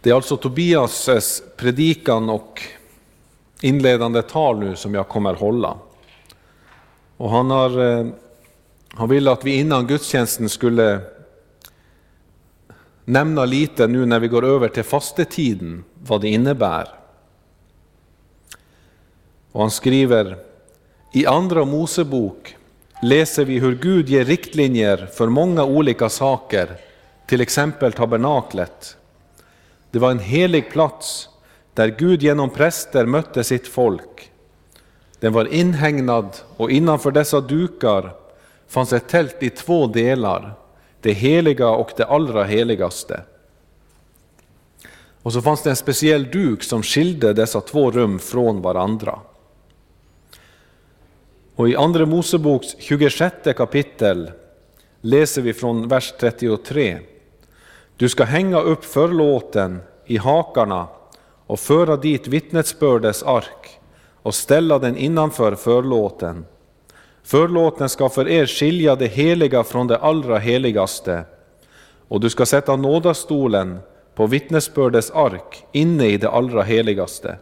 Det är alltså Tobias predikan och inledande tal nu som jag kommer hålla. Och han, har, eh, han ville att vi innan gudstjänsten skulle nämna lite nu när vi går över till fastetiden, vad det innebär. Och han skriver, i Andra Mosebok läser vi hur Gud ger riktlinjer för många olika saker, till exempel tabernaklet. Det var en helig plats där Gud genom präster mötte sitt folk. Den var inhägnad och innanför dessa dukar fanns ett tält i två delar, det heliga och det allra heligaste. Och så fanns det en speciell duk som skilde dessa två rum från varandra. Och i Andra Moseboks 26 kapitel läser vi från vers 33. Du ska hänga upp förlåten i hakarna och föra dit vittnesbördets ark och ställa den innanför förlåten. Förlåten ska för er skilja det heliga från det allra heligaste, och du ska sätta nådastolen på vittnesbördets ark inne i det allra heligaste.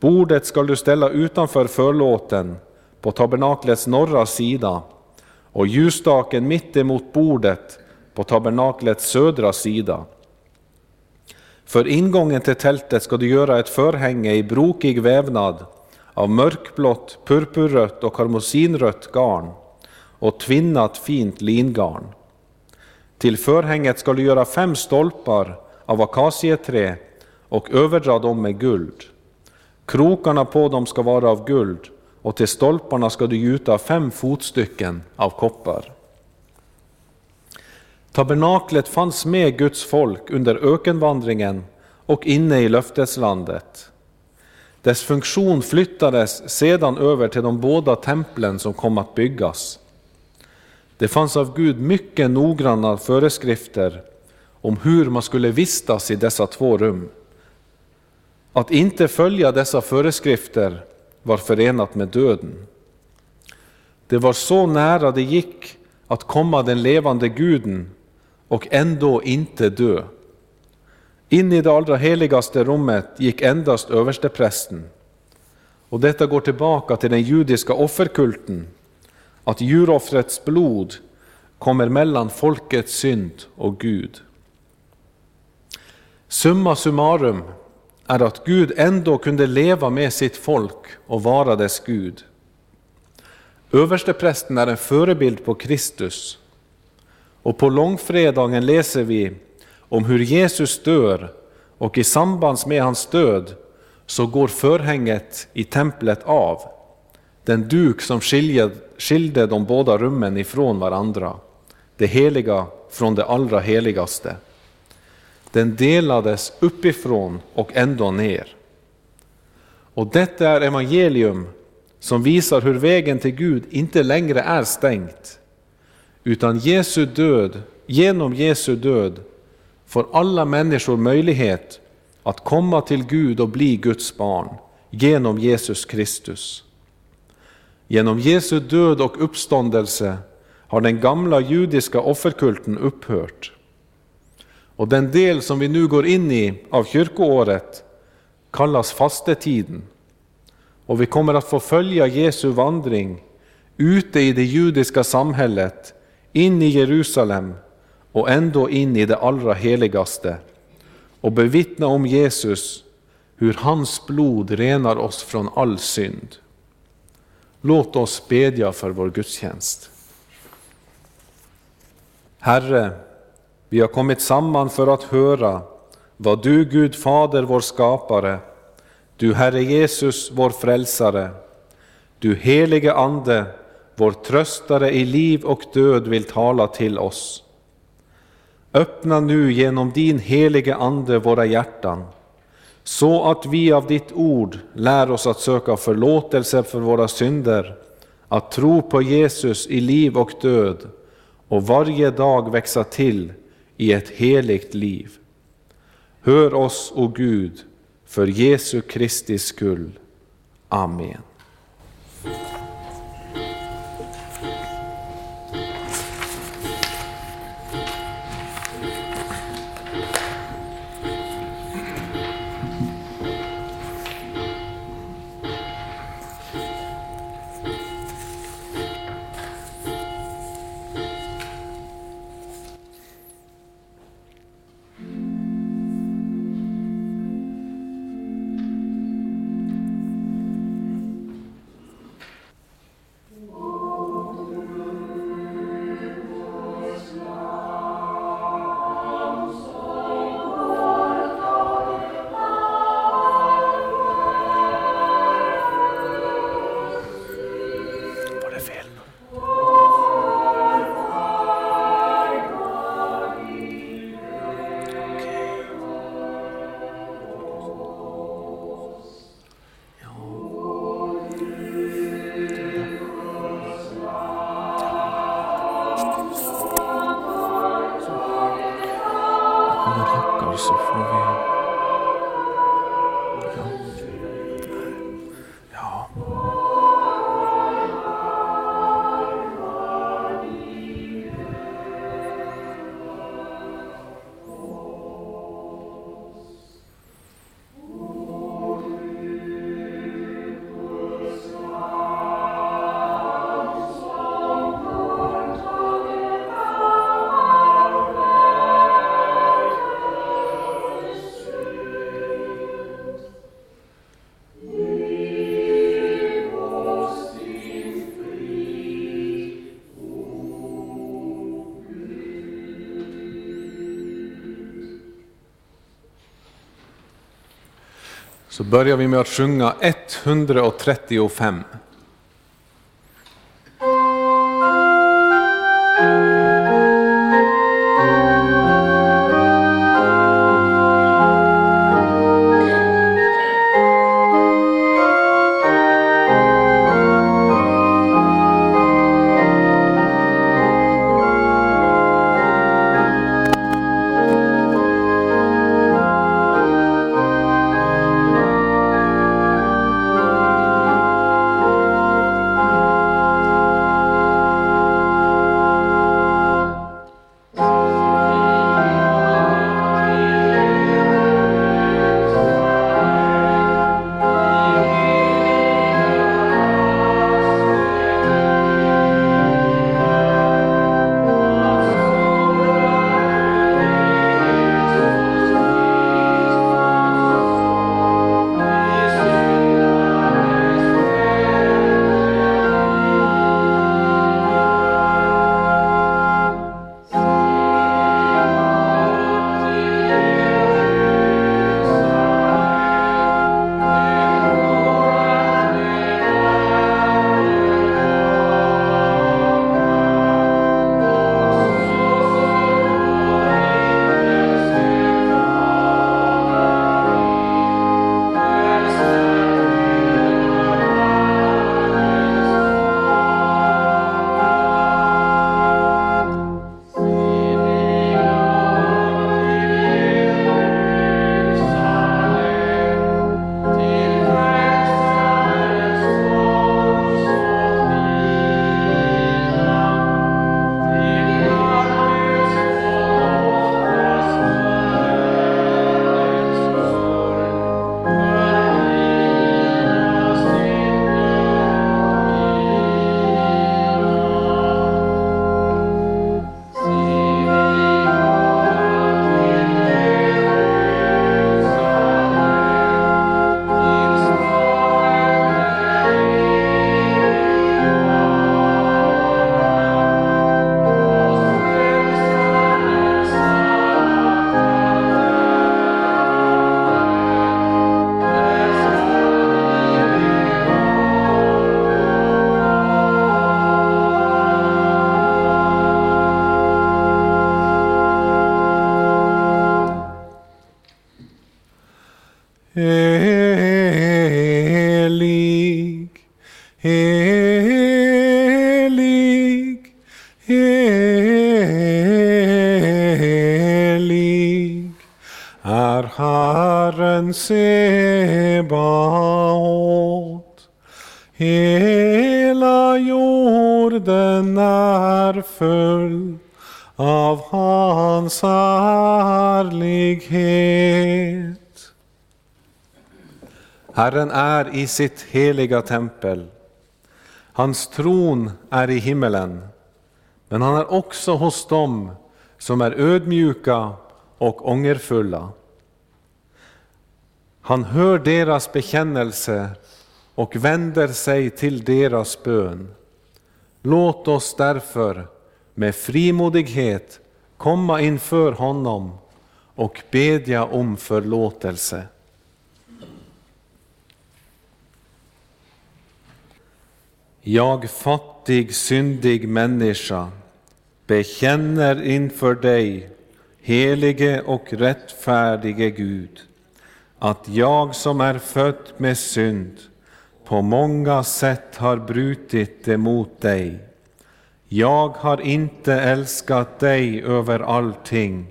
Bordet skall du ställa utanför förlåten på tabernaklets norra sida och ljusstaken mitt emot bordet på tabernaklets södra sida. För ingången till tältet ska du göra ett förhänge i brokig vävnad av mörkblått, purpurrött och karmosinrött garn och tvinnat fint lingarn. Till förhänget ska du göra fem stolpar av akacieträ och överdra dem med guld. Krokarna på dem ska vara av guld och till stolparna ska du gjuta fem fotstycken av koppar. Tabernaklet fanns med Guds folk under ökenvandringen och inne i löfteslandet. Dess funktion flyttades sedan över till de båda templen som kom att byggas. Det fanns av Gud mycket noggranna föreskrifter om hur man skulle vistas i dessa två rum. Att inte följa dessa föreskrifter var förenat med döden. Det var så nära det gick att komma den levande guden och ändå inte dö. In i det allra heligaste rummet gick endast översteprästen. Och detta går tillbaka till den judiska offerkulten, att djuroffrets blod kommer mellan folkets synd och Gud. Summa summarum är att Gud ändå kunde leva med sitt folk och vara dess Gud. Översteprästen är en förebild på Kristus. Och på långfredagen läser vi om hur Jesus dör och i samband med hans död så går förhänget i templet av, den duk som skilde de båda rummen ifrån varandra, det heliga från det allra heligaste. Den delades uppifrån och ändå ner. Och detta är evangelium som visar hur vägen till Gud inte längre är stängt, utan Jesu död, genom Jesu död får alla människor möjlighet att komma till Gud och bli Guds barn genom Jesus Kristus. Genom Jesu död och uppståndelse har den gamla judiska offerkulten upphört. Och den del som vi nu går in i av kyrkoåret kallas fastetiden. Och vi kommer att få följa Jesu vandring ute i det judiska samhället, in i Jerusalem och ändå in i det allra heligaste och bevittna om Jesus, hur hans blod renar oss från all synd. Låt oss bedja för vår gudstjänst. Herre, vi har kommit samman för att höra vad du, Gud Fader, vår skapare, du Herre Jesus, vår frälsare, du helige Ande, vår tröstare i liv och död vill tala till oss. Öppna nu genom din helige Ande våra hjärtan, så att vi av ditt ord lär oss att söka förlåtelse för våra synder, att tro på Jesus i liv och död och varje dag växa till i ett heligt liv. Hör oss, o Gud, för Jesu Kristi skull. Amen. Så börjar vi med att sjunga 135. Helig är Herren Sebaot. Hela jorden är full av hans härlighet. Herren är i sitt heliga tempel. Hans tron är i himmelen, men han är också hos dem som är ödmjuka och ångerfulla. Han hör deras bekännelse och vänder sig till deras bön. Låt oss därför med frimodighet komma inför honom och bedja om förlåtelse. Jag fattig, syndig människa bekänner inför dig, helige och rättfärdige Gud, att jag som är född med synd på många sätt har brutit emot dig. Jag har inte älskat dig över allting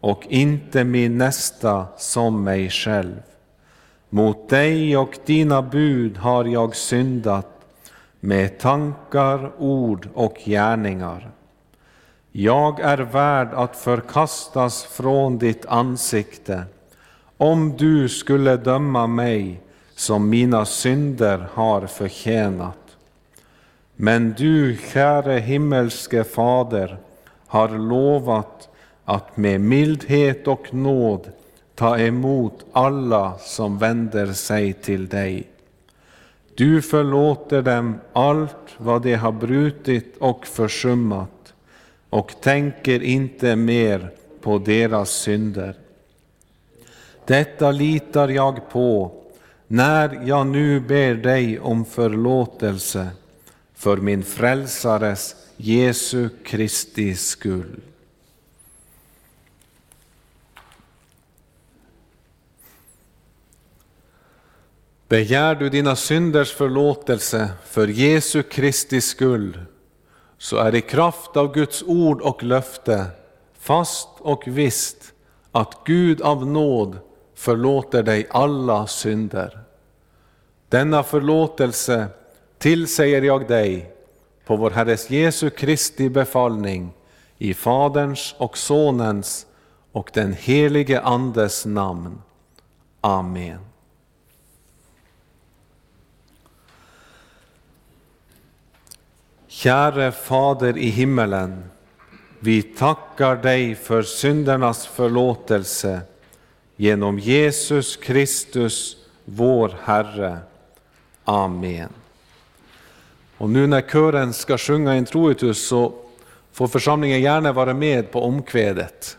och inte min nästa som mig själv. Mot dig och dina bud har jag syndat med tankar, ord och gärningar. Jag är värd att förkastas från ditt ansikte om du skulle döma mig som mina synder har förtjänat. Men du, käre himmelske Fader, har lovat att med mildhet och nåd ta emot alla som vänder sig till dig. Du förlåter dem allt vad de har brutit och försummat och tänker inte mer på deras synder. Detta litar jag på när jag nu ber dig om förlåtelse för min frälsares Jesu Kristi skull. Begär du dina synders förlåtelse för Jesu Kristi skull, så är i kraft av Guds ord och löfte fast och visst att Gud av nåd förlåter dig alla synder. Denna förlåtelse tillsäger jag dig på vår Herres Jesu Kristi befallning i Faderns och Sonens och den helige Andes namn. Amen. Käre Fader i himmelen, vi tackar dig för syndernas förlåtelse genom Jesus Kristus, vår Herre. Amen. Och nu när kören ska sjunga introitus så får församlingen gärna vara med på omkvädet.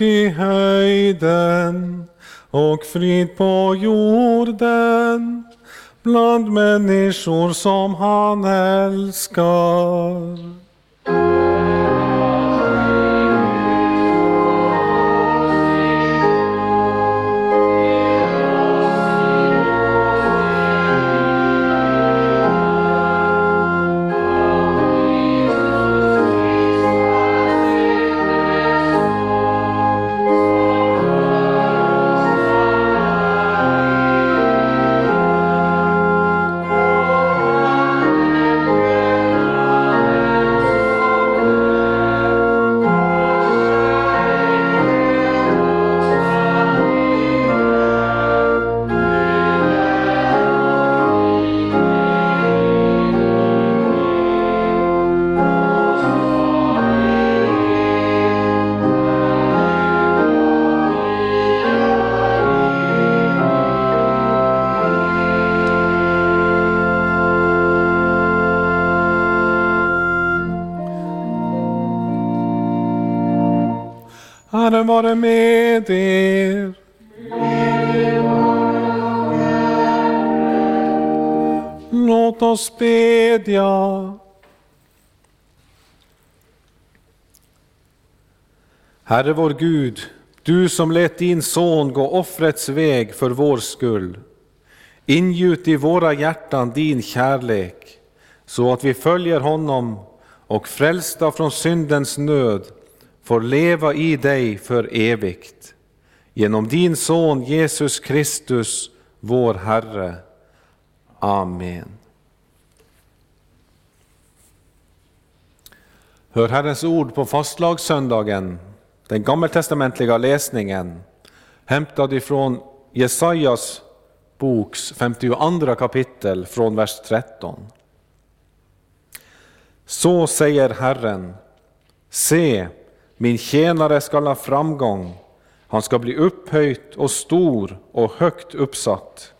Gud i höjden och frid på jorden bland människor som han älskar. Herre vår Gud, du som lät din son gå offrets väg för vår skull. Ingjut i våra hjärtan din kärlek, så att vi följer honom och frälsta från syndens nöd får leva i dig för evigt. Genom din son Jesus Kristus, vår Herre. Amen. Hör Herrens ord på fastlagssöndagen, den gammaltestamentliga läsningen, hämtad ifrån Jesajas boks 52 kapitel från vers 13. Så säger Herren, se, min tjänare skall ha framgång, han ska bli upphöjt och stor och högt uppsatt.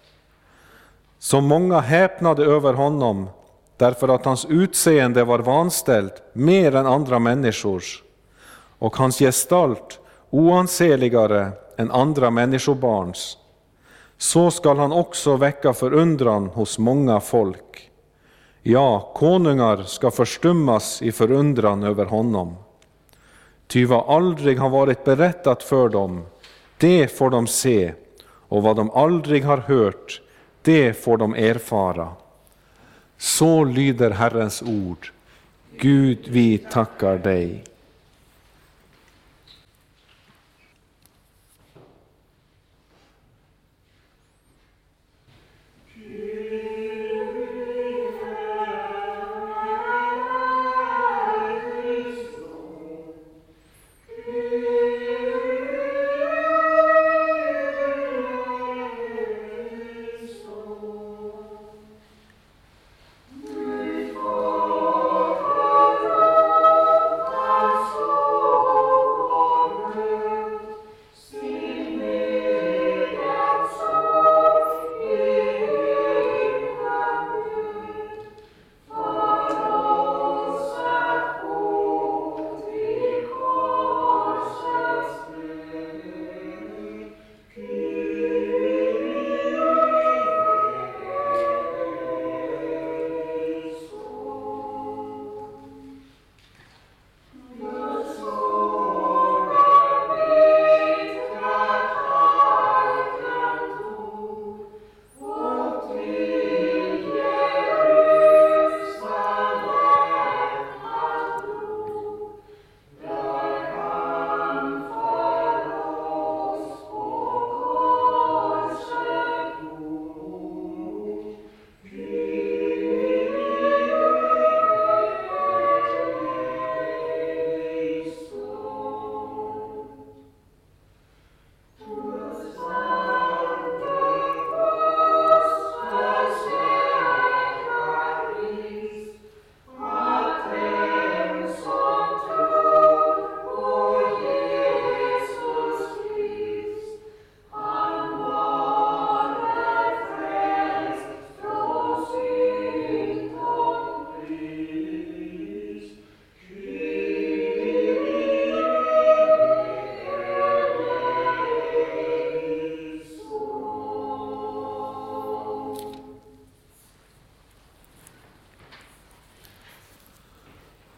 Så många häpnade över honom därför att hans utseende var vanställt mer än andra människors och hans gestalt oanseligare än andra människobarns. Så skall han också väcka förundran hos många folk. Ja, konungar ska förstummas i förundran över honom. Ty vad aldrig har varit berättat för dem, det får de se, och vad de aldrig har hört, det får de erfara. Så lyder Herrens ord. Gud, vi tackar dig.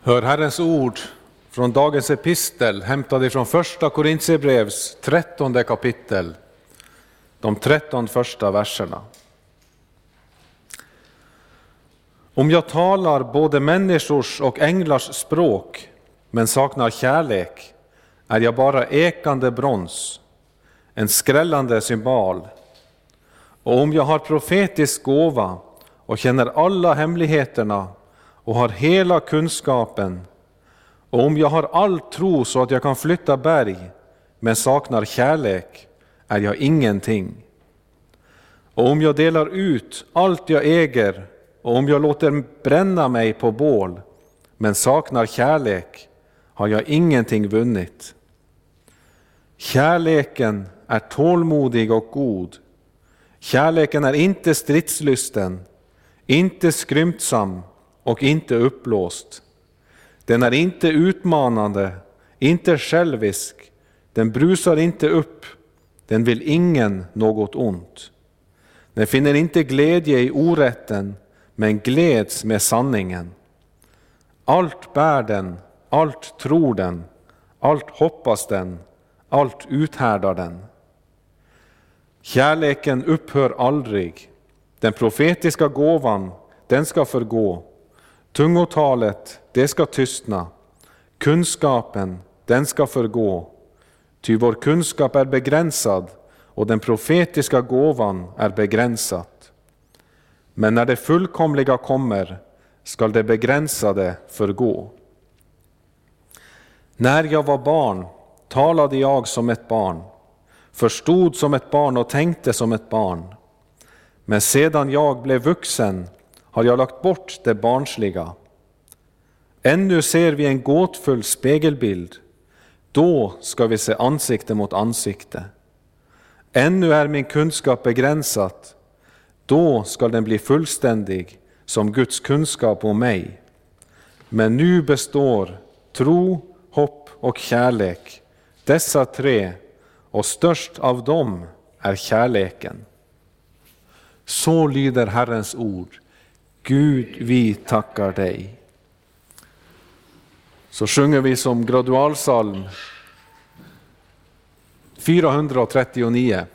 Hör Herrens ord från dagens epistel hämtad från första Korintierbrevs trettonde kapitel, de tretton första verserna. Om jag talar både människors och änglars språk men saknar kärlek är jag bara ekande brons, en skrällande symbol. Och om jag har profetisk gåva och känner alla hemligheterna och har hela kunskapen, och om jag har all tro så att jag kan flytta berg, men saknar kärlek, är jag ingenting. Och om jag delar ut allt jag äger, och om jag låter bränna mig på bål, men saknar kärlek, har jag ingenting vunnit. Kärleken är tålmodig och god. Kärleken är inte stridslysten, inte skrymtsam och inte uppblåst. Den är inte utmanande, inte självisk, den brusar inte upp, den vill ingen något ont. Den finner inte glädje i orätten, men gläds med sanningen. Allt bär den, allt tror den, allt hoppas den, allt uthärdar den. Kärleken upphör aldrig. Den profetiska gåvan, den ska förgå. Tungotalet, det ska tystna. Kunskapen, den ska förgå. Ty vår kunskap är begränsad och den profetiska gåvan är begränsad. Men när det fullkomliga kommer skall det begränsade förgå. När jag var barn talade jag som ett barn, förstod som ett barn och tänkte som ett barn. Men sedan jag blev vuxen har jag lagt bort det barnsliga. Ännu ser vi en gåtfull spegelbild, då ska vi se ansikte mot ansikte. Ännu är min kunskap begränsad, då skall den bli fullständig som Guds kunskap om mig. Men nu består tro, hopp och kärlek, dessa tre, och störst av dem är kärleken. Så lyder Herrens ord. Gud, vi tackar dig. Så sjunger vi som gradualsalm 439.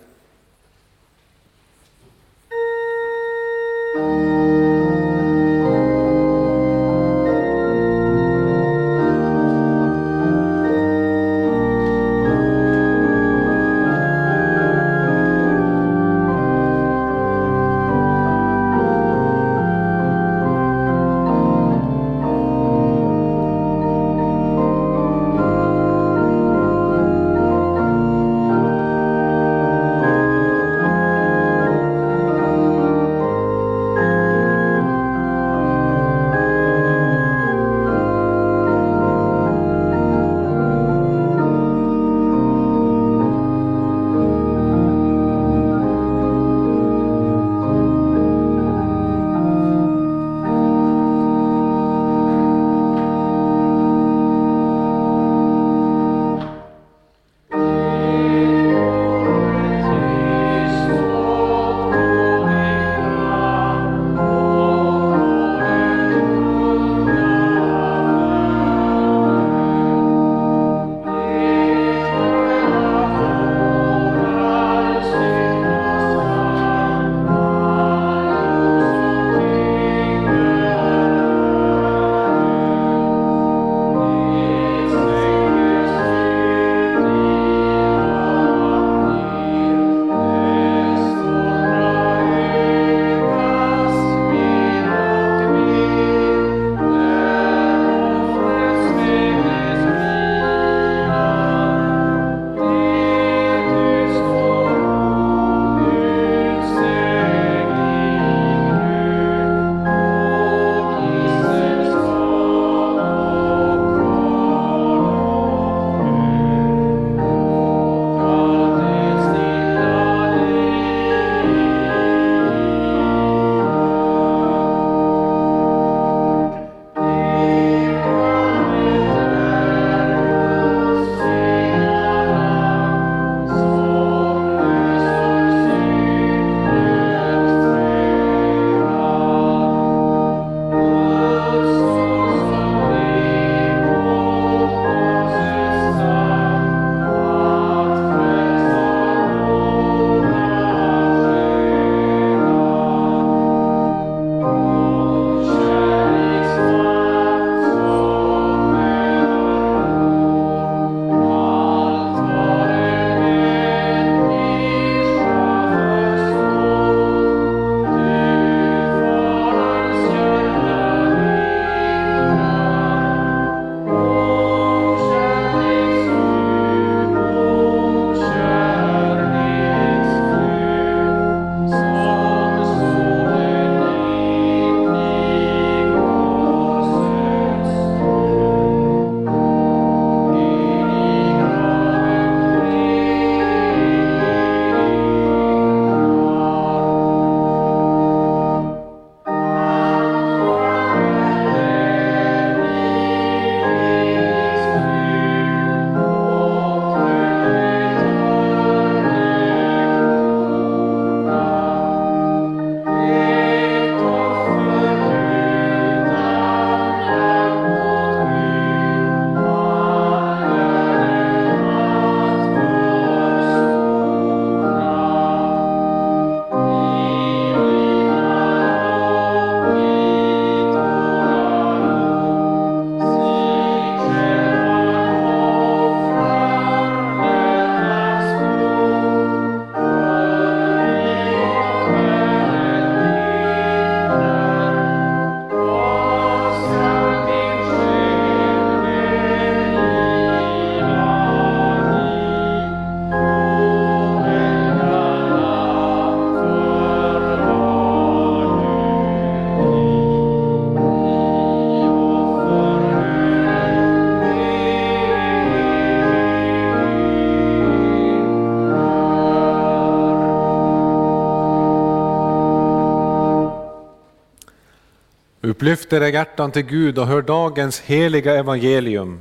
Typ Upplyft era hjärtan till Gud och hör dagens heliga evangelium.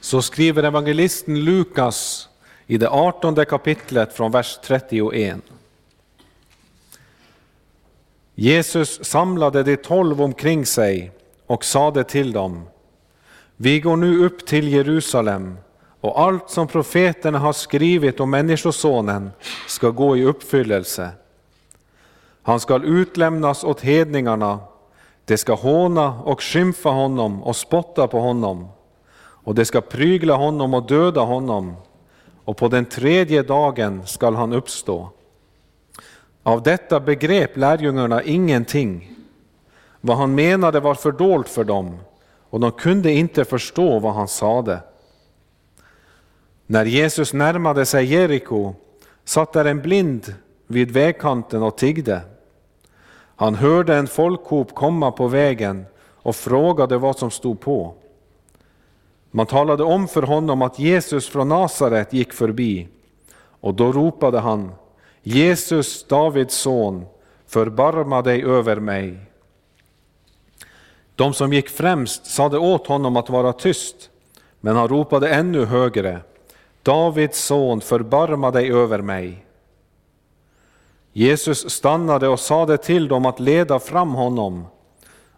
Så skriver evangelisten Lukas i det artonde kapitlet från vers 31. Jesus samlade de tolv omkring sig och sade till dem, vi går nu upp till Jerusalem och allt som profeterna har skrivit om Människosonen ska gå i uppfyllelse. Han skall utlämnas åt hedningarna, de ska håna och skymfa honom och spotta på honom, och de ska prygla honom och döda honom, och på den tredje dagen skall han uppstå. Av detta begrep lärjungarna ingenting. Vad han menade var fördolt för dem, och de kunde inte förstå vad han sade. När Jesus närmade sig Jeriko satt där en blind vid vägkanten och tiggde. Han hörde en folkhop komma på vägen och frågade vad som stod på. Man talade om för honom att Jesus från Nasaret gick förbi och då ropade han Jesus, Davids son, förbarma dig över mig. De som gick främst sade åt honom att vara tyst, men han ropade ännu högre Davids son, förbarma dig över mig. Jesus stannade och sade till dem att leda fram honom.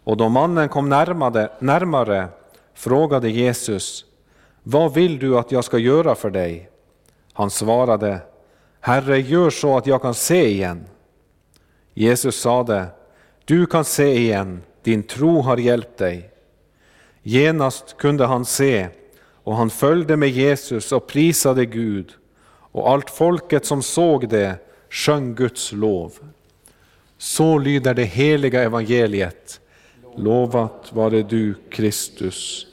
Och då mannen kom närmare, närmare frågade Jesus, vad vill du att jag ska göra för dig? Han svarade, Herre, gör så att jag kan se igen. Jesus sade, du kan se igen, din tro har hjälpt dig. Genast kunde han se och han följde med Jesus och prisade Gud och allt folket som såg det sjöng Guds lov. Så lyder det heliga evangeliet. Lovat vare du Kristus.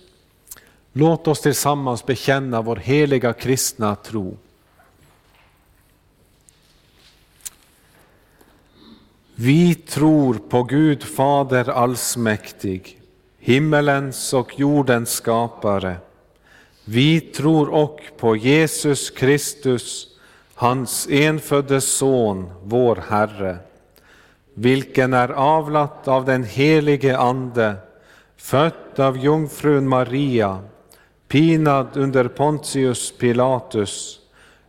Låt oss tillsammans bekänna vår heliga kristna tro. Vi tror på Gud Fader allsmäktig, himmelens och jordens skapare. Vi tror och på Jesus Kristus, hans enfödde Son, vår Herre, vilken är avlat av den helige Ande, född av jungfrun Maria, pinad under Pontius Pilatus,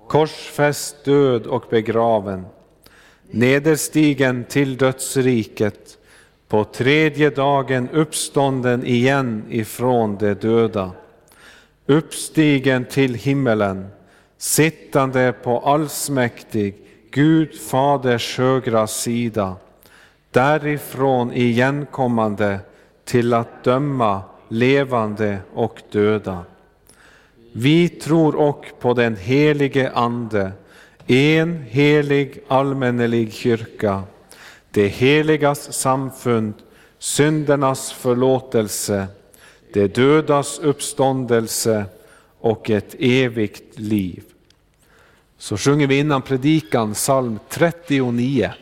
korsfäst, död och begraven, nederstigen till dödsriket, på tredje dagen uppstånden igen ifrån de döda, uppstigen till himmelen, sittande på allsmäktig Gud Faders högra sida, därifrån igenkommande till att döma levande och döda. Vi tror och på den helige Ande, en helig allmännelig kyrka, det heligas samfund, syndernas förlåtelse, det dödas uppståndelse och ett evigt liv. Så sjunger vi innan predikan psalm 39.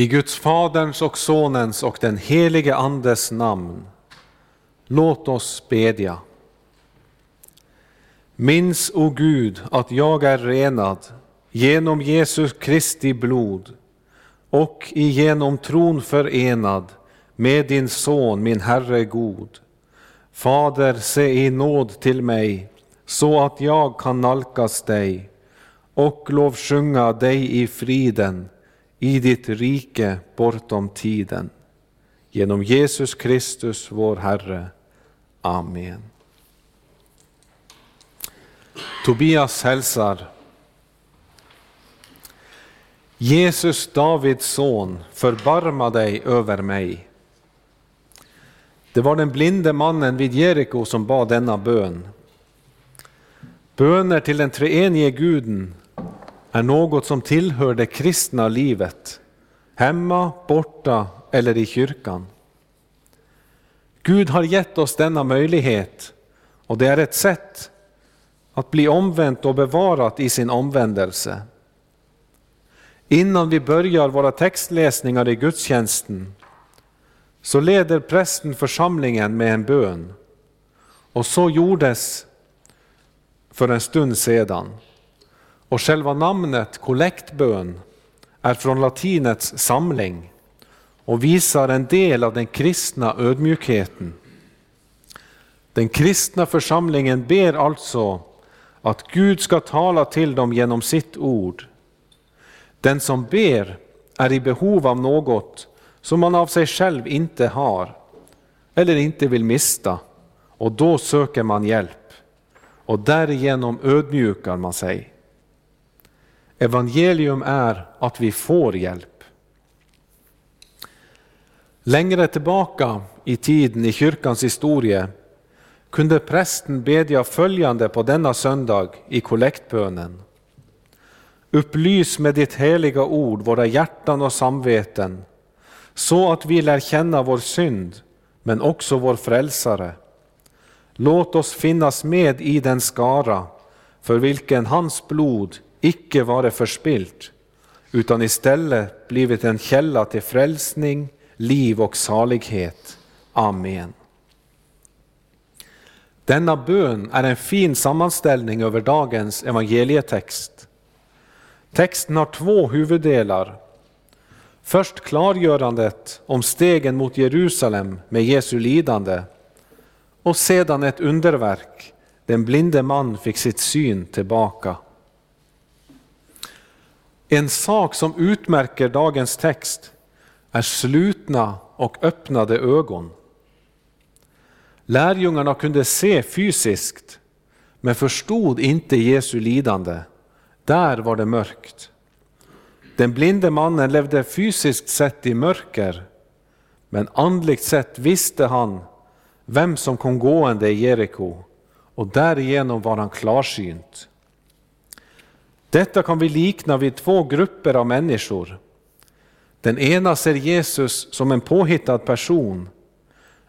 I Guds Faderns och Sonens och den helige Andes namn. Låt oss bedja. Minns, o Gud, att jag är renad genom Jesus Kristi blod och igenom tron förenad med din Son, min Herre god. Fader, se i nåd till mig så att jag kan nalkas dig och lovsjunga dig i friden i ditt rike bortom tiden. Genom Jesus Kristus, vår Herre. Amen. Tobias hälsar. Jesus, Davids son, förbarma dig över mig. Det var den blinde mannen vid Jeriko som bad denna bön. Böner till den treenige guden är något som tillhör det kristna livet, hemma, borta eller i kyrkan. Gud har gett oss denna möjlighet och det är ett sätt att bli omvänt och bevarat i sin omvändelse. Innan vi börjar våra textläsningar i gudstjänsten så leder prästen församlingen med en bön. Och så gjordes för en stund sedan. Och själva namnet kollektbön är från latinets samling och visar en del av den kristna ödmjukheten. Den kristna församlingen ber alltså att Gud ska tala till dem genom sitt ord. Den som ber är i behov av något som man av sig själv inte har eller inte vill mista och då söker man hjälp och därigenom ödmjukar man sig. Evangelium är att vi får hjälp. Längre tillbaka i tiden i kyrkans historia kunde prästen bedja följande på denna söndag i kollektbönen. Upplys med ditt heliga ord våra hjärtan och samveten så att vi lär känna vår synd men också vår frälsare. Låt oss finnas med i den skara för vilken hans blod icke vare förspilt, utan istället blivit en källa till frälsning, liv och salighet. Amen. Denna bön är en fin sammanställning över dagens evangelietext. Texten har två huvuddelar. Först klargörandet om stegen mot Jerusalem med Jesu lidande och sedan ett underverk, den blinde man fick sitt syn tillbaka. En sak som utmärker dagens text är slutna och öppnade ögon. Lärjungarna kunde se fysiskt, men förstod inte Jesu lidande. Där var det mörkt. Den blinde mannen levde fysiskt sett i mörker, men andligt sett visste han vem som kom gående i Jeriko och därigenom var han klarsynt. Detta kan vi likna vid två grupper av människor. Den ena ser Jesus som en påhittad person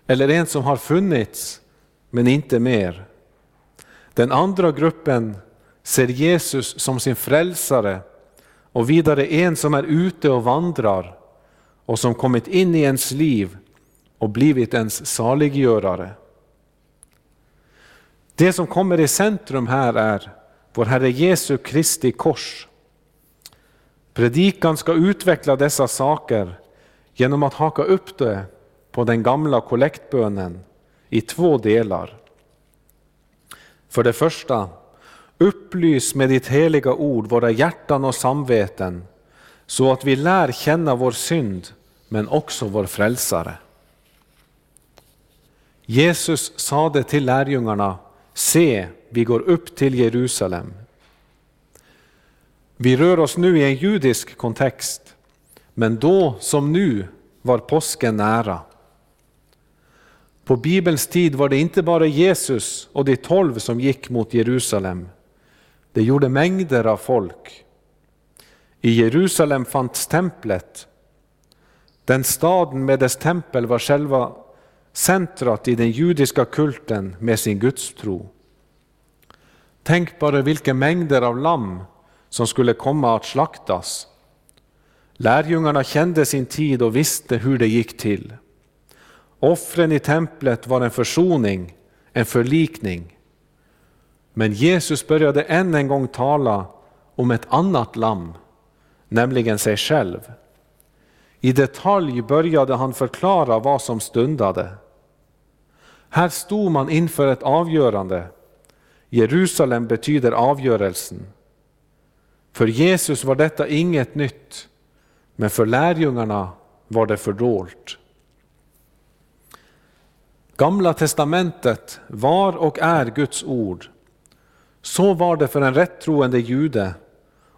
eller en som har funnits men inte mer. Den andra gruppen ser Jesus som sin frälsare och vidare en som är ute och vandrar och som kommit in i ens liv och blivit ens saliggörare. Det som kommer i centrum här är vår Herre Jesu Kristi kors. Predikan ska utveckla dessa saker genom att haka upp det på den gamla kollektbönen i två delar. För det första, upplys med ditt heliga ord våra hjärtan och samveten så att vi lär känna vår synd men också vår frälsare. Jesus sade till lärjungarna, se, vi går upp till Jerusalem. Vi rör oss nu i en judisk kontext, men då som nu var påsken nära. På Bibelns tid var det inte bara Jesus och de tolv som gick mot Jerusalem. Det gjorde mängder av folk. I Jerusalem fanns templet. Den staden med dess tempel var själva centrat i den judiska kulten med sin gudstro. Tänk bara vilka mängder av lamm som skulle komma att slaktas. Lärjungarna kände sin tid och visste hur det gick till. Offren i templet var en försoning, en förlikning. Men Jesus började än en gång tala om ett annat lamm, nämligen sig själv. I detalj började han förklara vad som stundade. Här stod man inför ett avgörande. Jerusalem betyder avgörelsen. För Jesus var detta inget nytt, men för lärjungarna var det fördolt. Gamla testamentet var och är Guds ord. Så var det för en rättroende jude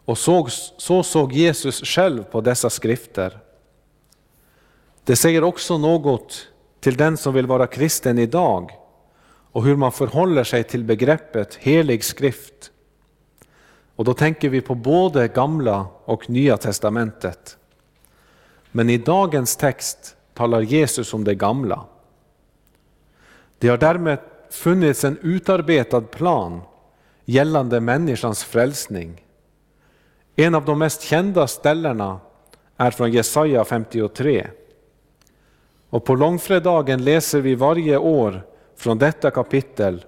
och så, så såg Jesus själv på dessa skrifter. Det säger också något till den som vill vara kristen idag och hur man förhåller sig till begreppet helig skrift. Och då tänker vi på både gamla och nya testamentet. Men i dagens text talar Jesus om det gamla. Det har därmed funnits en utarbetad plan gällande människans frälsning. En av de mest kända ställena är från Jesaja 53. Och på långfredagen läser vi varje år från detta kapitel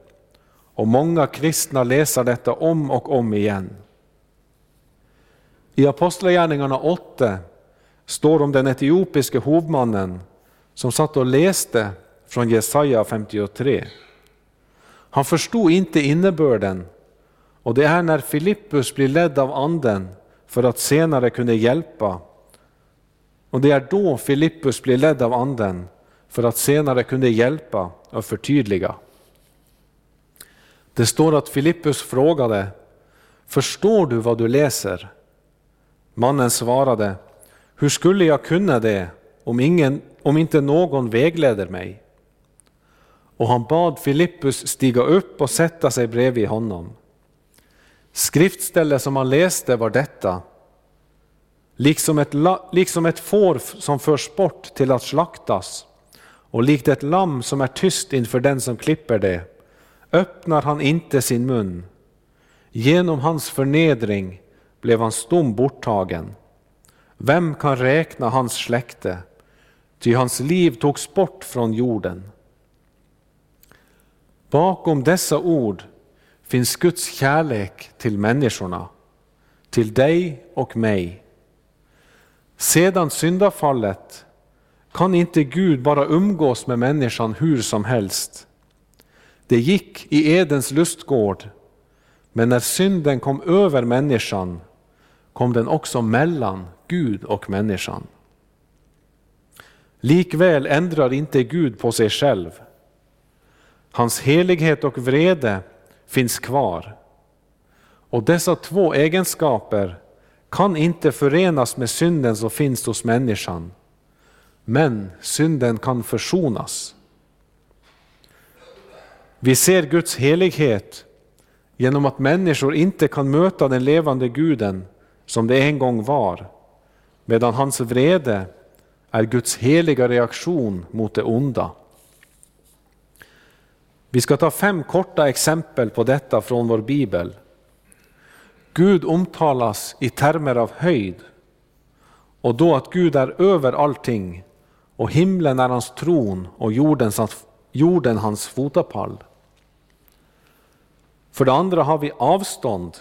och många kristna läser detta om och om igen. I Apostlagärningarna 8 står om den etiopiske hovmannen som satt och läste från Jesaja 53. Han förstod inte innebörden och det är när Filippus blir ledd av anden för att senare kunna hjälpa. Och det är då Filippus blir ledd av anden för att senare kunna hjälpa och förtydliga. Det står att Filippus frågade, förstår du vad du läser? Mannen svarade, hur skulle jag kunna det om, ingen, om inte någon vägleder mig? Och han bad Filippus stiga upp och sätta sig bredvid honom. Skriftstället som han läste var detta. Liksom ett, liksom ett får som förs bort till att slaktas och likt ett lamm som är tyst inför den som klipper det öppnar han inte sin mun. Genom hans förnedring blev hans dom borttagen. Vem kan räkna hans släkte? Ty hans liv togs bort från jorden. Bakom dessa ord finns Guds kärlek till människorna, till dig och mig. Sedan syndafallet kan inte Gud bara umgås med människan hur som helst. Det gick i Edens lustgård, men när synden kom över människan kom den också mellan Gud och människan. Likväl ändrar inte Gud på sig själv. Hans helighet och vrede finns kvar. Och dessa två egenskaper kan inte förenas med synden som finns hos människan. Men synden kan försonas. Vi ser Guds helighet genom att människor inte kan möta den levande guden som det en gång var, medan hans vrede är Guds heliga reaktion mot det onda. Vi ska ta fem korta exempel på detta från vår bibel. Gud omtalas i termer av höjd och då att Gud är över allting och himlen är hans tron och jorden, hans fotapall. För det andra har vi avstånd,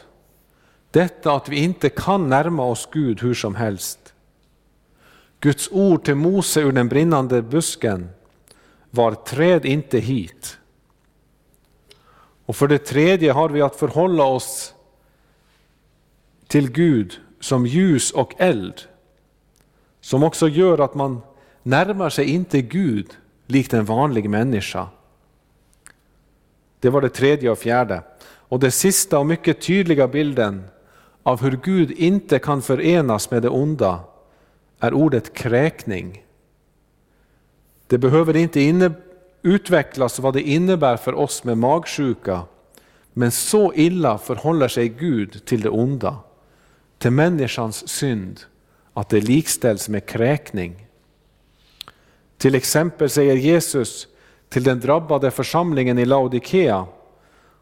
detta att vi inte kan närma oss Gud hur som helst. Guds ord till Mose ur den brinnande busken var träd inte hit. Och för det tredje har vi att förhålla oss till Gud som ljus och eld, som också gör att man närmar sig inte Gud likt en vanlig människa. Det var det tredje och fjärde. Och det sista och mycket tydliga bilden av hur Gud inte kan förenas med det onda är ordet kräkning. Det behöver inte utvecklas vad det innebär för oss med magsjuka. Men så illa förhåller sig Gud till det onda, till människans synd, att det likställs med kräkning. Till exempel säger Jesus till den drabbade församlingen i Laodikea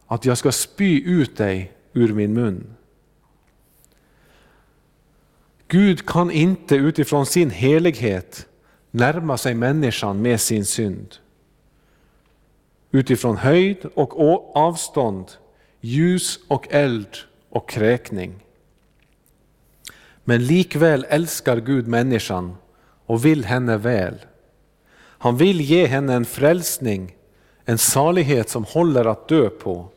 att jag ska spy ut dig ur min mun. Gud kan inte utifrån sin helighet närma sig människan med sin synd. Utifrån höjd och avstånd, ljus och eld och kräkning. Men likväl älskar Gud människan och vill henne väl. Han vill ge henne en frälsning, en salighet som håller att dö på.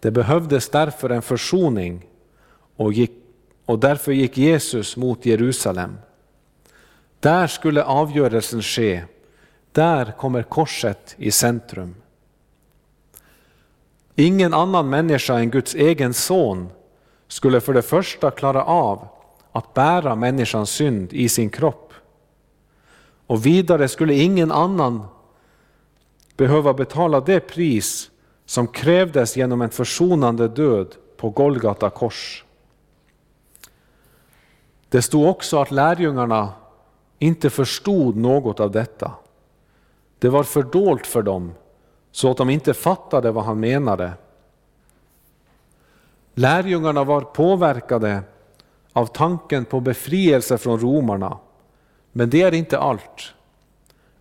Det behövdes därför en försoning och, gick, och därför gick Jesus mot Jerusalem. Där skulle avgörelsen ske. Där kommer korset i centrum. Ingen annan människa än Guds egen son skulle för det första klara av att bära människans synd i sin kropp. Och vidare skulle ingen annan behöva betala det pris som krävdes genom en försonande död på Golgata kors. Det stod också att lärjungarna inte förstod något av detta. Det var fördolt för dem, så att de inte fattade vad han menade. Lärjungarna var påverkade av tanken på befrielse från romarna, men det är inte allt,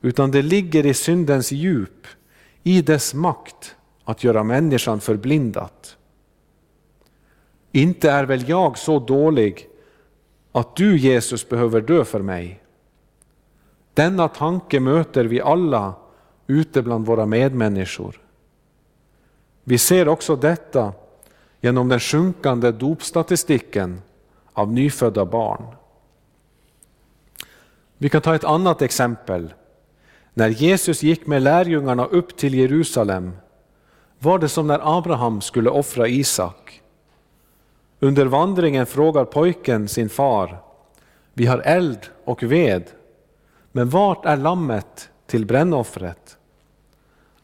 utan det ligger i syndens djup, i dess makt att göra människan förblindat. Inte är väl jag så dålig att du Jesus behöver dö för mig? Denna tanke möter vi alla ute bland våra medmänniskor. Vi ser också detta genom den sjunkande dopstatistiken av nyfödda barn. Vi kan ta ett annat exempel. När Jesus gick med lärjungarna upp till Jerusalem var det som när Abraham skulle offra Isak. Under vandringen frågar pojken sin far, vi har eld och ved, men vart är lammet till brännoffret?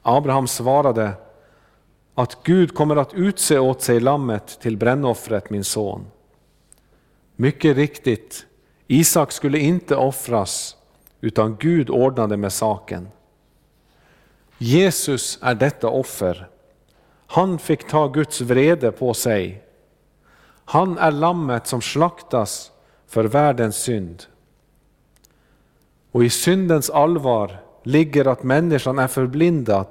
Abraham svarade att Gud kommer att utse åt sig lammet till brännoffret, min son. Mycket riktigt, Isak skulle inte offras, utan Gud ordnade med saken. Jesus är detta offer. Han fick ta Guds vrede på sig. Han är lammet som slaktas för världens synd. Och i syndens allvar ligger att människan är förblindad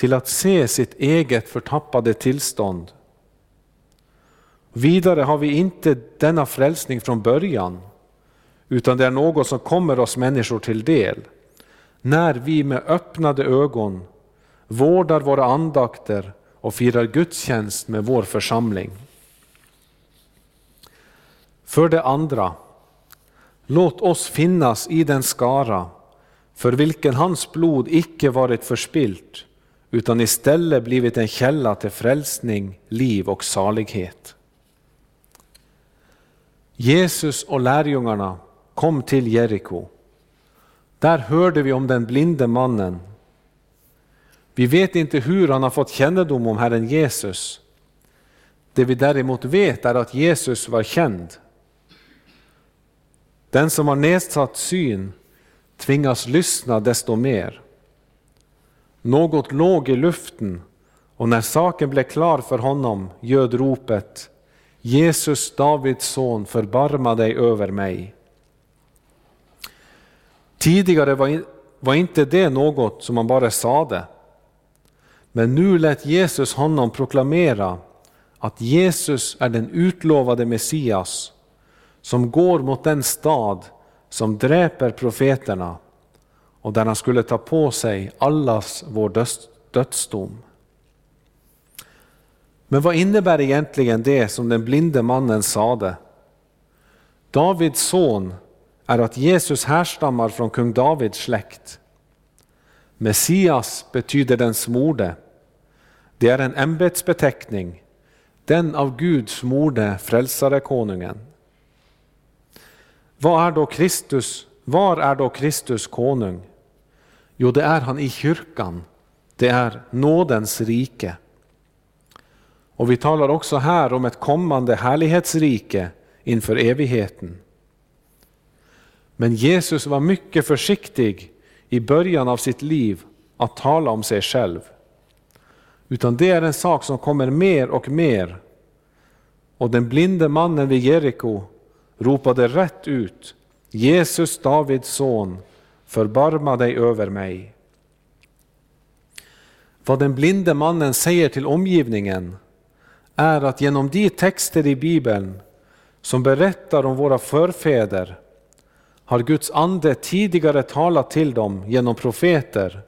till att se sitt eget förtappade tillstånd. Vidare har vi inte denna frälsning från början, utan det är något som kommer oss människor till del, när vi med öppnade ögon vårdar våra andakter och firar gudstjänst med vår församling. För det andra, låt oss finnas i den skara för vilken hans blod icke varit förspilt, utan istället blivit en källa till frälsning, liv och salighet. Jesus och lärjungarna kom till Jeriko. Där hörde vi om den blinde mannen. Vi vet inte hur han har fått kännedom om Herren Jesus. Det vi däremot vet är att Jesus var känd. Den som har nedsatt syn tvingas lyssna desto mer. Något låg i luften och när saken blev klar för honom göd ropet Jesus, Davids son, förbarma dig över mig. Tidigare var, var inte det något som man bara sade. Men nu lät Jesus honom proklamera att Jesus är den utlovade Messias som går mot den stad som dräper profeterna och där han skulle ta på sig allas vår dödsdom. Men vad innebär egentligen det som den blinde mannen sade? Davids son är att Jesus härstammar från kung Davids släkt. Messias betyder den smorde. Det är en ämbetsbeteckning, den av Gud smorde frälsare konungen. Vad är då Kristus? Var är då Kristus konung? Jo, det är han i kyrkan. Det är nådens rike. Och vi talar också här om ett kommande härlighetsrike inför evigheten. Men Jesus var mycket försiktig i början av sitt liv att tala om sig själv. Utan det är en sak som kommer mer och mer. Och den blinde mannen vid Jeriko ropade rätt ut Jesus, Davids son, förbarma dig över mig. Vad den blinde mannen säger till omgivningen är att genom de texter i Bibeln som berättar om våra förfäder har Guds ande tidigare talat till dem genom profeter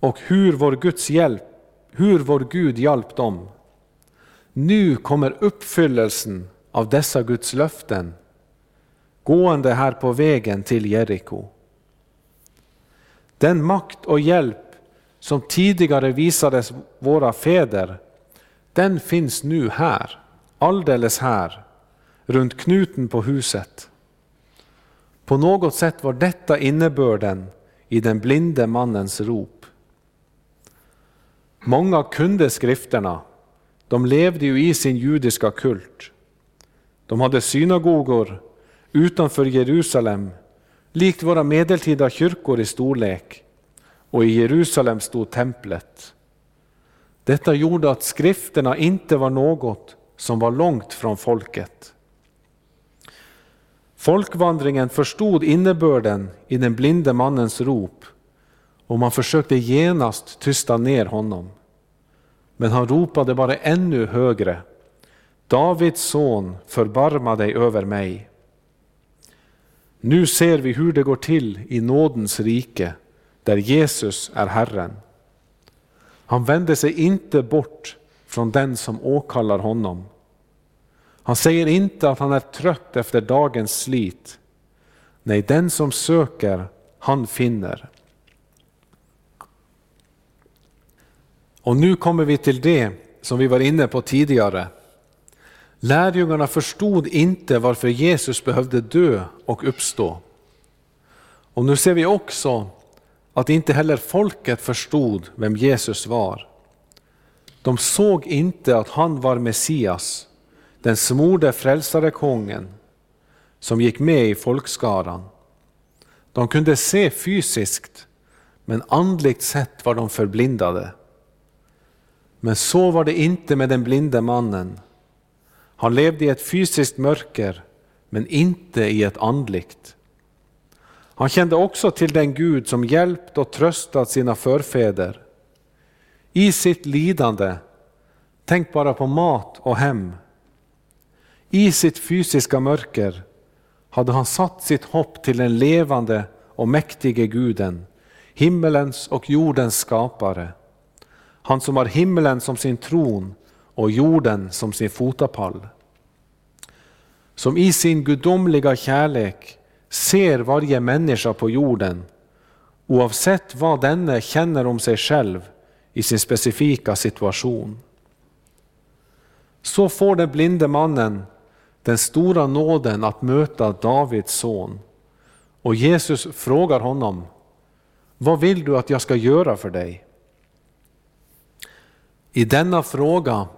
och hur vår, Guds hjälp, hur vår Gud hjälpt dem. Nu kommer uppfyllelsen av dessa Guds löften gående här på vägen till Jeriko. Den makt och hjälp som tidigare visades våra fäder, den finns nu här, alldeles här, runt knuten på huset. På något sätt var detta innebörden i den blinde mannens rop. Många kunde skrifterna, de levde ju i sin judiska kult. De hade synagogor utanför Jerusalem, likt våra medeltida kyrkor i storlek, och i Jerusalem stod templet. Detta gjorde att skrifterna inte var något som var långt från folket. Folkvandringen förstod innebörden i den blinde mannens rop och man försökte genast tysta ner honom. Men han ropade bara ännu högre. Davids son, förbarma dig över mig. Nu ser vi hur det går till i nådens rike, där Jesus är Herren. Han vänder sig inte bort från den som åkallar honom. Han säger inte att han är trött efter dagens slit. Nej, den som söker, han finner. Och nu kommer vi till det som vi var inne på tidigare. Lärjungarna förstod inte varför Jesus behövde dö och uppstå. Och nu ser vi också att inte heller folket förstod vem Jesus var. De såg inte att han var Messias, den smorde frälsarekungen som gick med i folkskaran. De kunde se fysiskt, men andligt sett var de förblindade. Men så var det inte med den blinde mannen. Han levde i ett fysiskt mörker, men inte i ett andligt. Han kände också till den Gud som hjälpt och tröstat sina förfäder. I sitt lidande, tänk bara på mat och hem. I sitt fysiska mörker hade han satt sitt hopp till den levande och mäktige guden, himmelens och jordens skapare. Han som har himmelen som sin tron och jorden som sin fotapall. Som i sin gudomliga kärlek ser varje människa på jorden, oavsett vad denne känner om sig själv i sin specifika situation. Så får den blinde mannen den stora nåden att möta Davids son. Och Jesus frågar honom, vad vill du att jag ska göra för dig? I denna fråga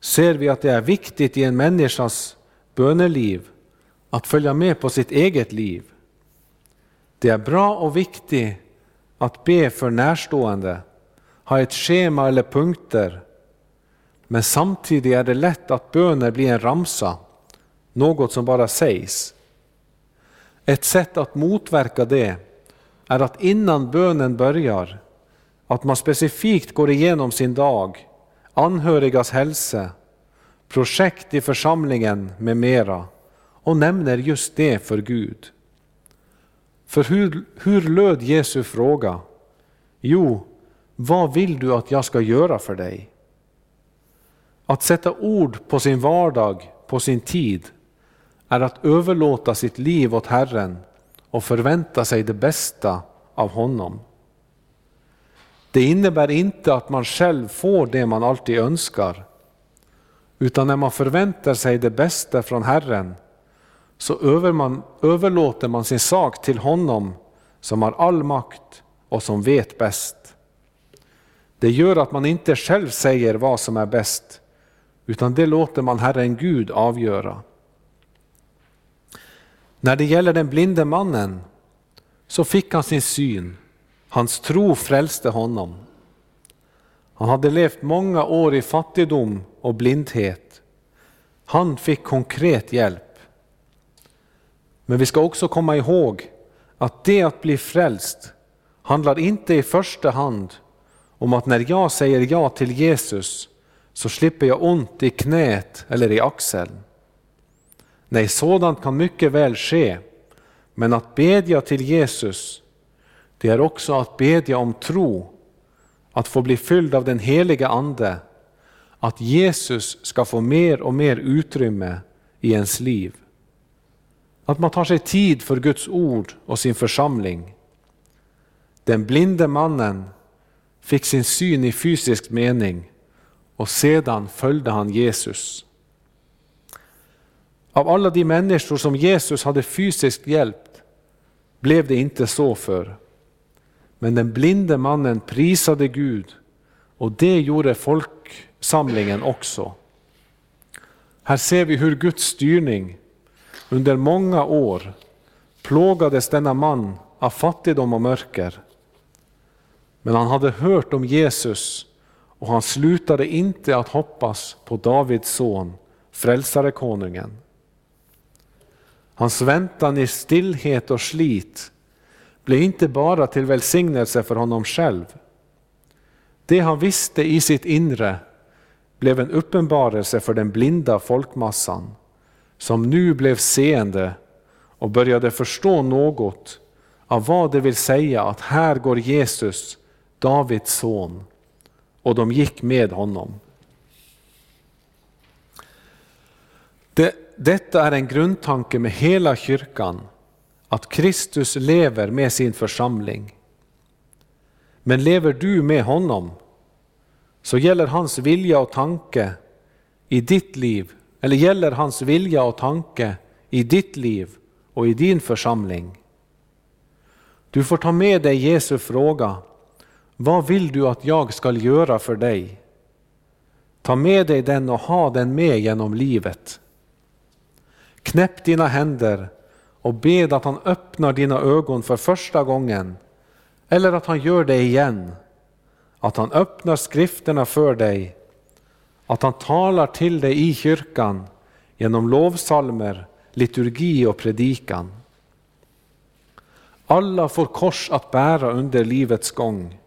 ser vi att det är viktigt i en människas böneliv att följa med på sitt eget liv. Det är bra och viktigt att be för närstående, ha ett schema eller punkter, men samtidigt är det lätt att böner blir en ramsa, något som bara sägs. Ett sätt att motverka det är att innan bönen börjar, att man specifikt går igenom sin dag, anhörigas hälsa, projekt i församlingen med mera och nämner just det för Gud. För hur, hur löd Jesu fråga? Jo, vad vill du att jag ska göra för dig? Att sätta ord på sin vardag, på sin tid, är att överlåta sitt liv åt Herren och förvänta sig det bästa av honom. Det innebär inte att man själv får det man alltid önskar, utan när man förväntar sig det bästa från Herren så över man, överlåter man sin sak till honom som har all makt och som vet bäst. Det gör att man inte själv säger vad som är bäst, utan det låter man Herren Gud avgöra. När det gäller den blinde mannen så fick han sin syn, hans tro frälste honom. Han hade levt många år i fattigdom och blindhet. Han fick konkret hjälp. Men vi ska också komma ihåg att det att bli frälst handlar inte i första hand om att när jag säger ja till Jesus så slipper jag ont i knät eller i axeln. Nej, sådant kan mycket väl ske, men att bedja till Jesus, det är också att bedja om tro, att få bli fylld av den heliga Ande, att Jesus ska få mer och mer utrymme i ens liv. Att man tar sig tid för Guds ord och sin församling. Den blinde mannen fick sin syn i fysisk mening och sedan följde han Jesus. Av alla de människor som Jesus hade fysiskt hjälpt blev det inte så för. Men den blinde mannen prisade Gud och det gjorde folksamlingen också. Här ser vi hur Guds styrning under många år plågades denna man av fattigdom och mörker. Men han hade hört om Jesus och han slutade inte att hoppas på Davids son, frälsarekonungen. Hans väntan i stillhet och slit blev inte bara till välsignelse för honom själv. Det han visste i sitt inre blev en uppenbarelse för den blinda folkmassan som nu blev seende och började förstå något av vad det vill säga att här går Jesus, Davids son, och de gick med honom. Det, detta är en grundtanke med hela kyrkan, att Kristus lever med sin församling. Men lever du med honom, så gäller hans vilja och tanke i ditt liv, eller gäller hans vilja och tanke i ditt liv och i din församling. Du får ta med dig Jesu fråga, vad vill du att jag ska göra för dig? Ta med dig den och ha den med genom livet. Knäpp dina händer och bed att han öppnar dina ögon för första gången, eller att han gör det igen. Att han öppnar skrifterna för dig, att han talar till dig i kyrkan genom lovsalmer, liturgi och predikan. Alla får kors att bära under livets gång.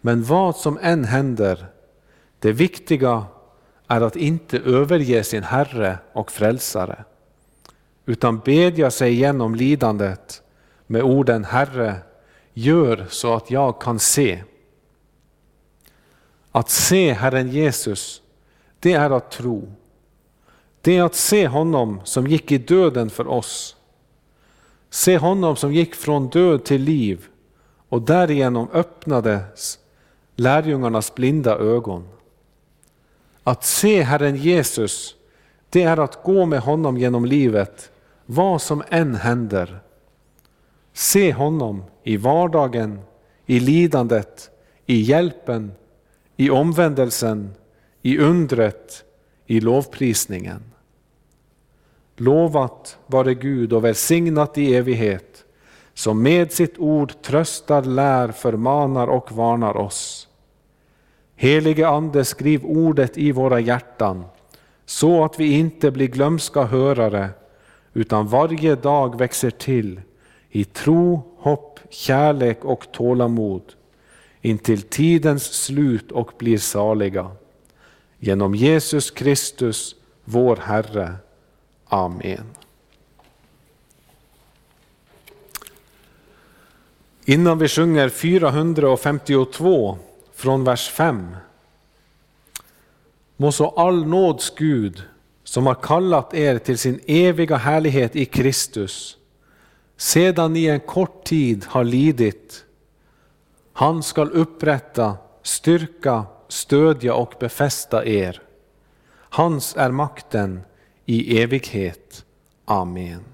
Men vad som än händer, det viktiga är att inte överge sin Herre och Frälsare utan bedja sig igenom lidandet med orden Herre, gör så att jag kan se. Att se Herren Jesus, det är att tro. Det är att se honom som gick i döden för oss. Se honom som gick från död till liv och därigenom öppnades lärjungarnas blinda ögon. Att se Herren Jesus, det är att gå med honom genom livet vad som än händer. Se honom i vardagen, i lidandet, i hjälpen, i omvändelsen, i undret, i lovprisningen. Lovat vare Gud och välsignat i evighet, som med sitt ord tröstar, lär, förmanar och varnar oss. Helige Ande, skriv ordet i våra hjärtan, så att vi inte blir glömska hörare, utan varje dag växer till i tro, hopp, kärlek och tålamod intill tidens slut och blir saliga. Genom Jesus Kristus, vår Herre. Amen. Innan vi sjunger 452 från vers 5. Må så all nåds Gud som har kallat er till sin eviga härlighet i Kristus, sedan ni en kort tid har lidit. Han skall upprätta, styrka, stödja och befästa er. Hans är makten i evighet. Amen.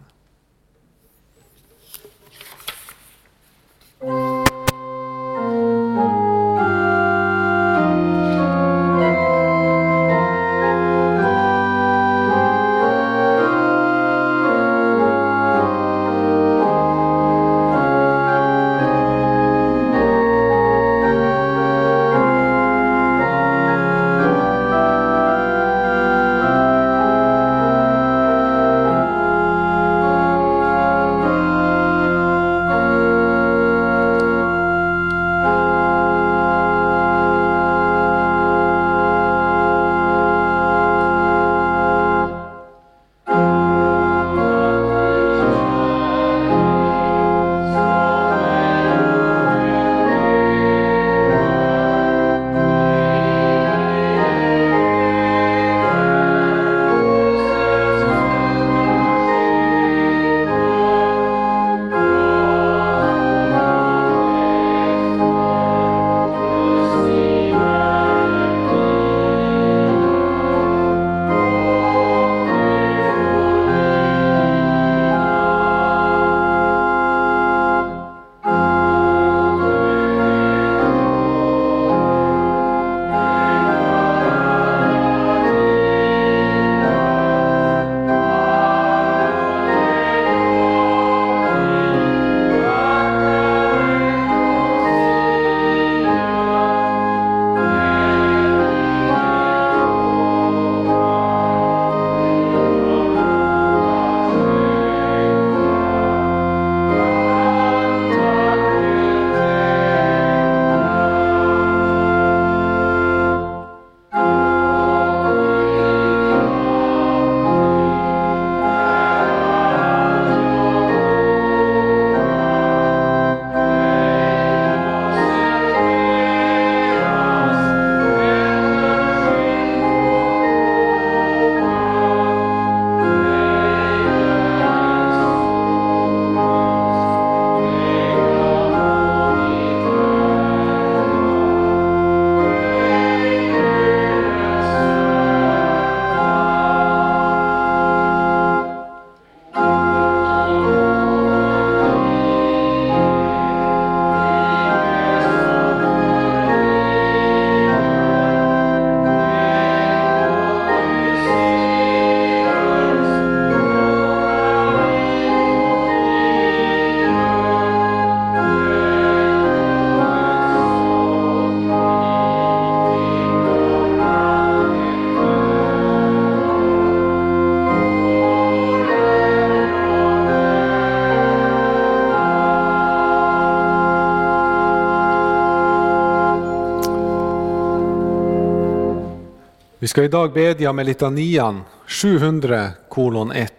Ska idag bedja med litanian 700 kolon 1.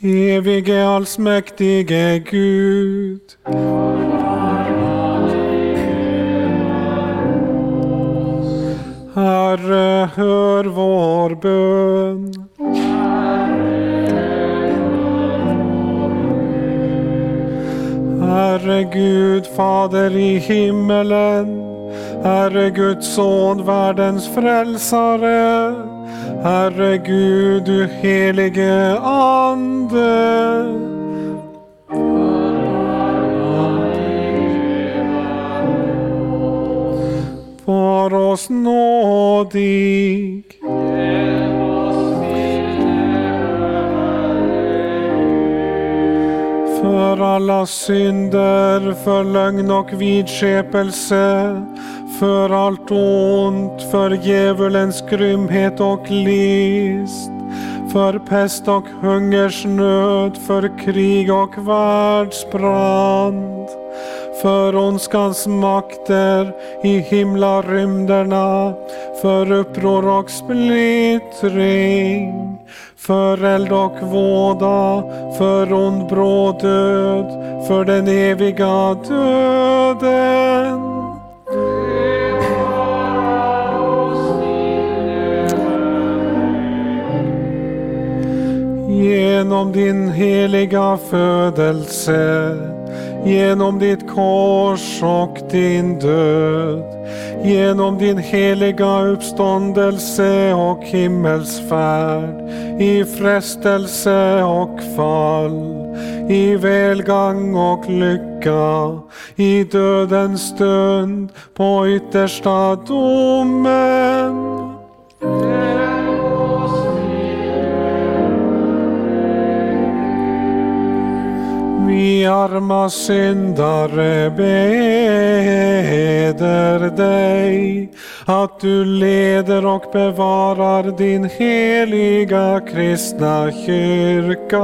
Evige allsmäktige Gud. Herre, hör vår bön. Himmelen, Herre Guds son, världens frälsare, Herre Gud, du helige Ande. Var oss nådig. För alla synder, för lögn och vidskepelse, för allt ont, för djävulens grymhet och list, för pest och hungersnöd, för krig och världsbrand, för ondskans makter i himlarymderna, för uppror och splittring, för eld och våda, för ond bråd död, för den eviga döden. Genom din heliga födelse, genom ditt kors och din död, genom din heliga uppståndelse och himmelsfärd, i frestelse och fall, i välgång och lycka, i dödens stund, på yttersta domen. Arma syndare beder dig att du leder och bevarar din heliga kristna kyrka.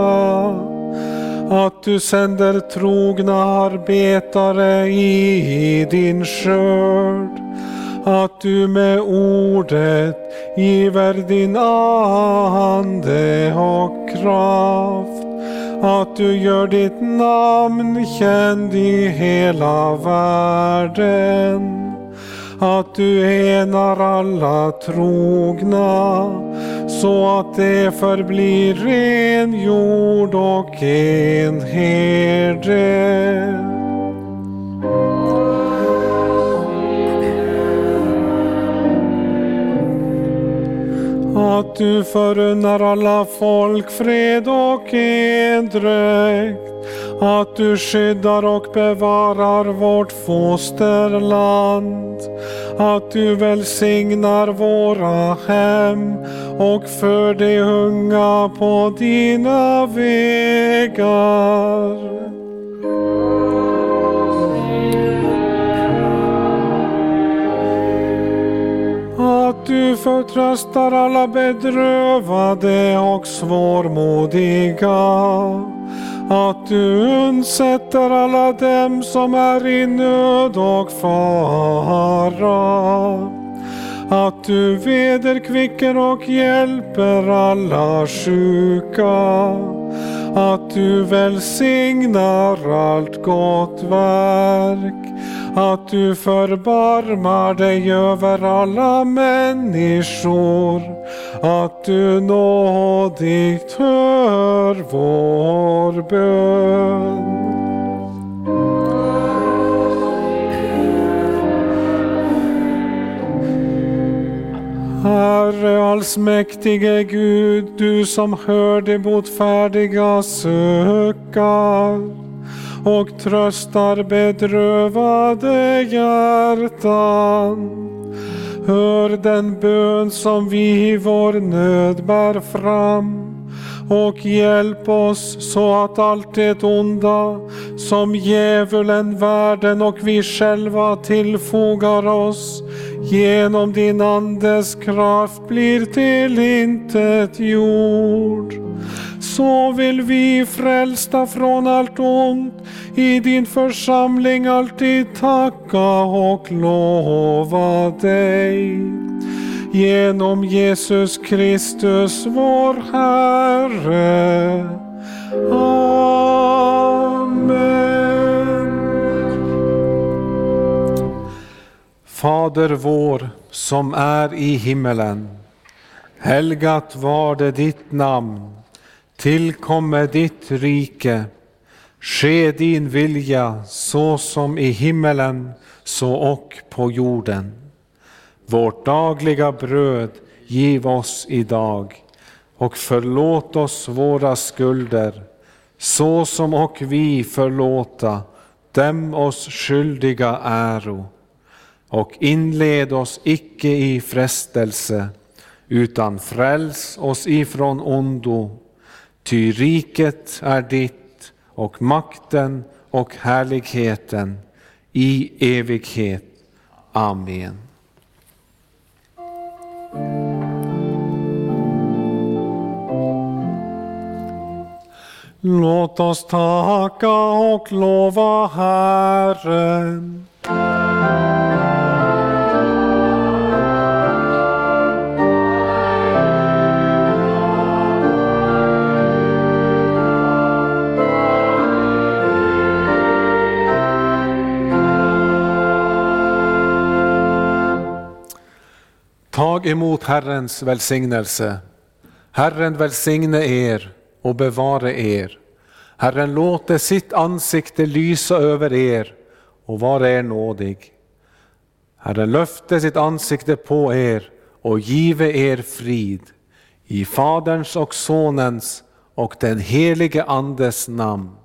Att du sänder trogna arbetare i din skörd. Att du med ordet giver din ande och kraft att du gör ditt namn känd i hela världen. Att du enar alla trogna så att det förblir en jord och en herde. Att du förunnar alla folk fred och endräkt. Att du skyddar och bevarar vårt fosterland. Att du välsignar våra hem och för de unga på dina vägar. Du förtröstar alla bedrövade och svårmodiga. Att du undsätter alla dem som är i nöd och fara. Att du vederkvicker och hjälper alla sjuka. Att du välsignar allt gott verk att du förbarmar dig över alla människor, att du nådigt hör vår bön. Herre allsmäktige Gud, du som hör de botfärdiga sökar, och tröstar bedrövade hjärtan. Hör den bön som vi i vår nöd bär fram och hjälp oss så att allt det onda som djävulen, världen och vi själva tillfogar oss genom din Andes kraft blir till intet jord så vill vi frälsta från allt ont i din församling alltid tacka och lova dig. Genom Jesus Kristus vår Herre. Amen. Fader vår som är i himmelen. Helgat var det ditt namn. Tillkomme ditt rike. Ske din vilja så som i himmelen så och på jorden. Vårt dagliga bröd giv oss idag och förlåt oss våra skulder så som och vi förlåta dem oss skyldiga äro. Och inled oss icke i frestelse utan fräls oss ifrån ondo. Ty riket är ditt och makten och härligheten i evighet. Amen. Låt oss tacka och lova Herren. Tag emot Herrens välsignelse. Herren välsigne er och bevare er. Herren låte sitt ansikte lysa över er och vara er nådig. Herren löfte sitt ansikte på er och give er frid. I Faderns och Sonens och den helige Andes namn.